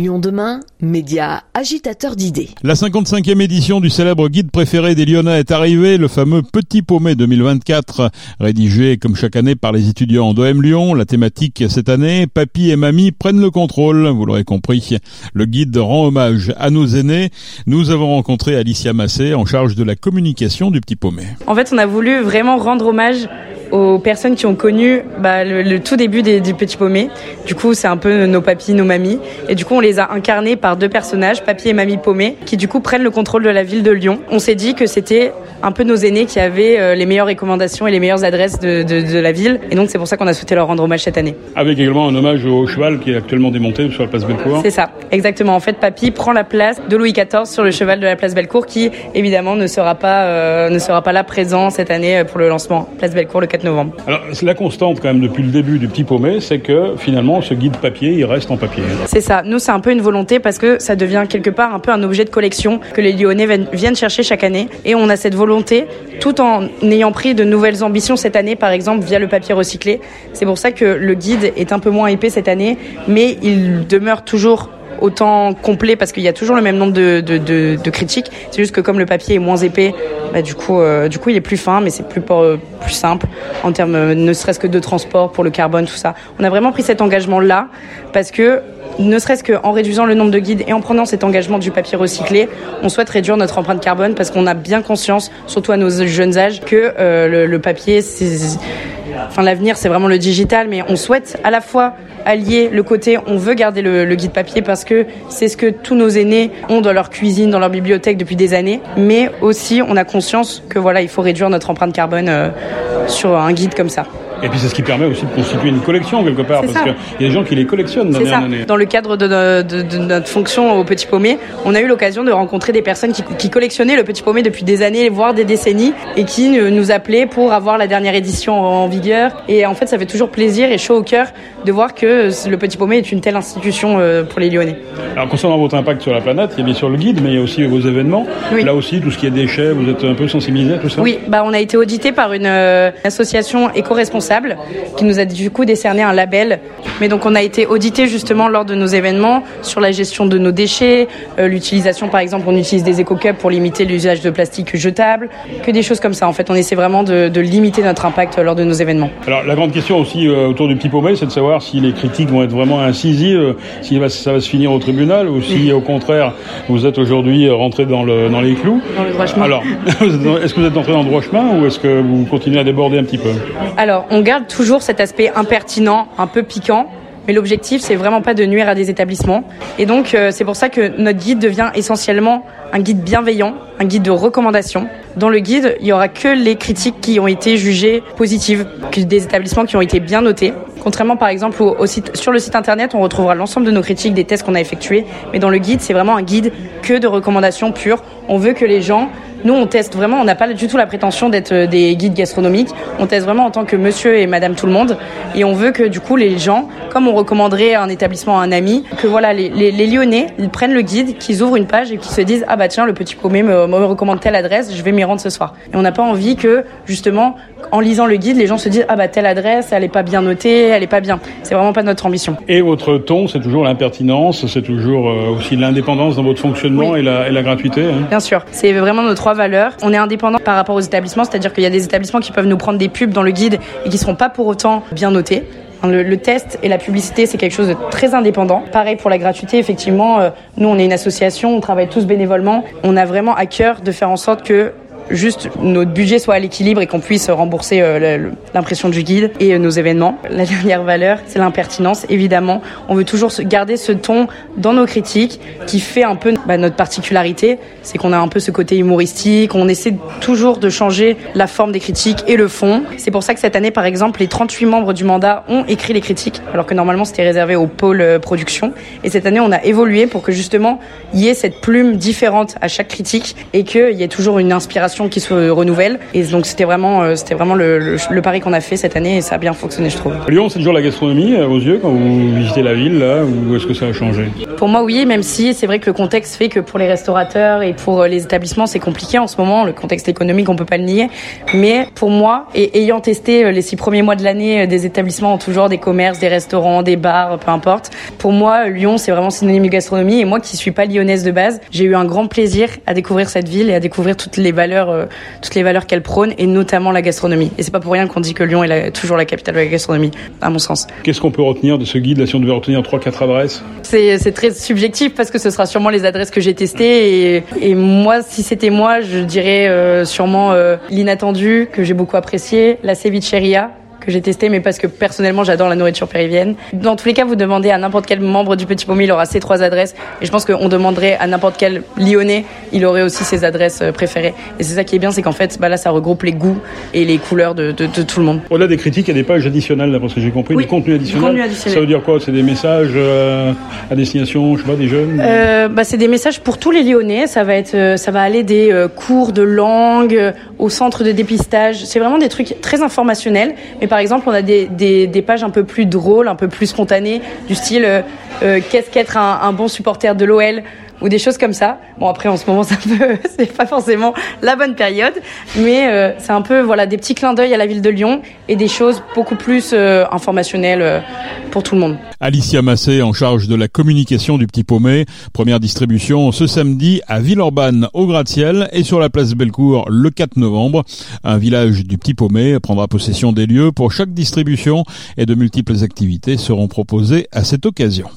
Lyon demain, média agitateur d'idées. La 55e édition du célèbre guide préféré des Lyonnais est arrivée, le fameux Petit Paumé 2024, rédigé comme chaque année par les étudiants d'OM Lyon. La thématique cette année, papy et mamie prennent le contrôle. Vous l'aurez compris, le guide rend hommage à nos aînés. Nous avons rencontré Alicia Massé en charge de la communication du Petit Paumé. En fait, on a voulu vraiment rendre hommage aux personnes qui ont connu bah, le, tout début des, du Petit Paumé. Du coup, c'est un peu nos papis, nos mamies. Et du coup, on les a incarnés par deux personnages, papy et mamie Paumé, qui du coup prennent le contrôle de la ville de Lyon. On s'est dit que c'était un peu nos aînés qui avaient euh, les meilleures recommandations et les meilleures adresses de, de, de la ville. Et donc, c'est pour ça qu'on a souhaité leur rendre hommage cette année. Avec également un hommage au cheval qui est actuellement démonté sur la place Bellecour. C'est ça, exactement. En fait, papy prend la place de Louis XIV sur le cheval de la place Bellecour, qui évidemment ne sera pas, euh, ne sera pas là présent cette année euh, pour le lancement place Bellecour le 4 novembre. Alors, la constante quand même depuis le début du Petit Paumé, c'est que finalement, ce guide papier, il reste en papier. C'est ça. Nous, c'est un peu une volonté parce que ça devient quelque part un peu un objet de collection que les Lyonnais viennent chercher chaque année. Et on a cette volonté, tout en ayant pris de nouvelles ambitions cette année, par exemple via le papier recyclé. C'est pour ça que le guide est un peu moins épais cette année, mais il demeure toujours autant complet parce qu'il y a toujours le même nombre de, critiques. C'est juste que comme le papier est moins épais, bah, du coup, euh, du coup, il est plus fin, mais c'est plus euh, simple en termes euh, ne serait-ce que de transport pour le carbone, tout ça. On a vraiment pris cet engagement là parce que ne serait-ce qu'en réduisant le nombre de guides et en prenant cet engagement du papier recyclé, on souhaite réduire notre empreinte carbone parce qu'on a bien conscience, surtout à nos jeunes âges, que le, le papier, c'est Enfin, l'avenir, c'est vraiment le digital, mais on souhaite à la fois allier le côté on veut garder le, guide papier parce que c'est ce que tous nos aînés ont dans leur cuisine, dans leur bibliothèque depuis des années, mais aussi on a conscience que voilà, il faut réduire notre empreinte carbone euh, sur un guide comme ça. Et puis c'est ce qui permet aussi de constituer une collection quelque part, parce qu'il y a des gens qui les collectionnent d'année en année. Dans le cadre de, de, de, notre fonction au Petit Paumé, on a eu l'occasion de rencontrer des personnes qui, qui, collectionnaient le Petit Paumé depuis des années, voire des décennies, et qui nous appelaient pour avoir la dernière édition en vigueur. Et en fait, ça fait toujours plaisir et chaud au cœur de voir que le Petit Paumé est une telle institution euh, pour les Lyonnais. Alors concernant votre impact sur la planète, il y a bien sûr le guide, mais il y a aussi vos événements. Oui. Là aussi, tout ce qui est déchets, vous êtes un peu sensibilisé à tout ça? Oui, bah on a été audité par une euh, association éco-responsable qui nous a du coup décerné un label. Mais donc on a été audité justement lors de nos événements sur la gestion de nos déchets, euh, l'utilisation par exemple on utilise des éco-cups pour limiter l'usage de plastique jetable, que des choses comme ça. En fait on essaie vraiment de, de limiter notre impact lors de nos événements. Alors la grande question aussi euh, autour du petit paumé, c'est de savoir si les critiques vont être vraiment incisives, si ça va se finir au tribunal ou si au contraire vous êtes aujourd'hui rentré dans, le, dans les clous. Dans le droit chemin. Alors est-ce que vous êtes entré dans le droit chemin ou est-ce que vous continuez à déborder un petit peu? Alors on garde toujours cet aspect impertinent, un peu piquant. Mais l'objectif, c'est vraiment pas de nuire à des établissements. Et donc, euh, c'est pour ça que notre guide devient essentiellement un guide bienveillant, un guide de recommandation. Dans le guide, il y aura que les critiques qui ont été jugées positives, des établissements qui ont été bien notés. Contrairement, par exemple, sur le site internet, on retrouvera l'ensemble de nos critiques, des tests qu'on a effectués. Mais dans le guide, c'est vraiment un guide que de recommandations pures. On veut que les gens nous, on teste vraiment, on n'a pas du tout la prétention d'être des guides gastronomiques. On teste vraiment en tant que monsieur et madame tout le monde. Et on veut que, du coup, les gens, comme on recommanderait un établissement à un ami, que voilà, les, les, les Lyonnais, ils prennent le guide, qu'ils ouvrent une page et qu'ils se disent, ah bah tiens, le petit paumé me, me recommande telle adresse, je vais m'y rendre ce soir. Et on n'a pas envie que, justement, en lisant le guide, les gens se disent, ah bah telle adresse, elle est pas bien notée, elle est pas bien. C'est vraiment pas notre ambition. Et votre ton, c'est toujours l'impertinence, c'est toujours euh, aussi l'indépendance dans votre fonctionnement Oui. et, la, et la gratuité. Hein? Bien sûr, c'est vraiment nos trois valeurs. On est indépendant par rapport aux établissements, c'est-à-dire qu'il y a des établissements qui peuvent nous prendre des pubs dans le guide et qui seront pas pour autant bien notés. Le, le, test et la publicité, c'est quelque chose de très indépendant. Pareil pour la gratuité, effectivement, euh, nous, on est une association, on travaille tous bénévolement. On a vraiment à cœur de faire en sorte que juste notre budget soit à l'équilibre et qu'on puisse rembourser euh, l'impression du guide et euh, nos événements. La dernière valeur, c'est l'impertinence, évidemment. On veut toujours garder ce ton dans nos critiques qui fait un peu bah, notre particularité. C'est qu'on a un peu ce côté humoristique, on essaie toujours de changer la forme des critiques et le fond. C'est pour ça que cette année, par exemple, les 38 membres du mandat ont écrit les critiques, alors que normalement c'était réservé au pôle euh, production. Et cette année, on a évolué pour que justement, il y ait cette plume différente à chaque critique et qu'il y ait toujours une inspiration qui se renouvelle. Et donc c'était vraiment, c'était vraiment le, le, pari qu'on a fait cette année et ça a bien fonctionné, je trouve. Lyon, c'est toujours la gastronomie aux yeux quand vous visitez la ville, là, ou est-ce que ça a changé? Pour moi, oui, même si c'est vrai que le contexte fait que pour les restaurateurs et pour les établissements, c'est compliqué en ce moment. Le contexte économique, on peut pas le nier. Mais pour moi, et ayant testé les six premiers mois de l'année, des établissements toujours des commerces, des restaurants, des bars, peu importe. Pour moi, Lyon, c'est vraiment synonyme de gastronomie. Et moi, qui suis pas lyonnaise de base, j'ai eu un grand plaisir à découvrir cette ville et à découvrir toutes les valeurs, euh, toutes les valeurs qu'elle prône, et notamment la gastronomie. Et c'est pas pour rien qu'on dit que Lyon est toujours la capitale de la gastronomie, à mon sens. Qu'est-ce qu'on peut retenir de ce guide? Là si on devait retenir trois, quatre adresses? C'est très subjectif parce que ce sera sûrement les adresses que j'ai testées. Et, et, moi, si c'était moi, je dirais euh, sûrement euh, l'inattendu que j'ai beaucoup apprécié, la cevicheria que j'ai testé, mais parce que personnellement j'adore la nourriture péruvienne. Dans tous les cas, vous demandez à n'importe quel membre du Petit Pommier, il aura ses trois adresses. Et je pense qu'on demanderait à n'importe quel Lyonnais, il aurait aussi ses adresses euh, préférées. Et c'est ça qui est bien, c'est qu'en fait, bah là, ça regroupe les goûts et les couleurs de, de, de tout le monde. Au-delà des critiques, il y a des pages additionnelles, d'après ce que j'ai compris, oui, du contenu additionnel. additionnel. Ça veut dire quoi? C'est des messages euh, à destination, je sais pas, des jeunes? Euh, bah, C'est des messages pour tous les Lyonnais. Ça va, être, ça va aller des euh, cours de langue au centre de dépistage. C'est vraiment des trucs très informationnels. Mais par exemple, on a des, des, pages un peu plus drôles, un peu plus spontanées, du style euh, euh, qu'est-ce qu'être un, un, bon supporter de l'OL ou des choses comme ça. Bon après en ce moment c'est pas forcément la bonne période, mais euh, c'est un peu voilà des petits clins d'œil à la ville de Lyon et des choses beaucoup plus euh, informationnelles euh, pour tout le monde. Alicia Massé en charge de la communication du Petit Paumé, première distribution ce samedi à Villeurbanne au gratte-ciel et sur la place Bellecour le 4 novembre. Un village du Petit Paumé prendra possession des lieux pour chaque distribution et de multiples activités seront proposées à cette occasion.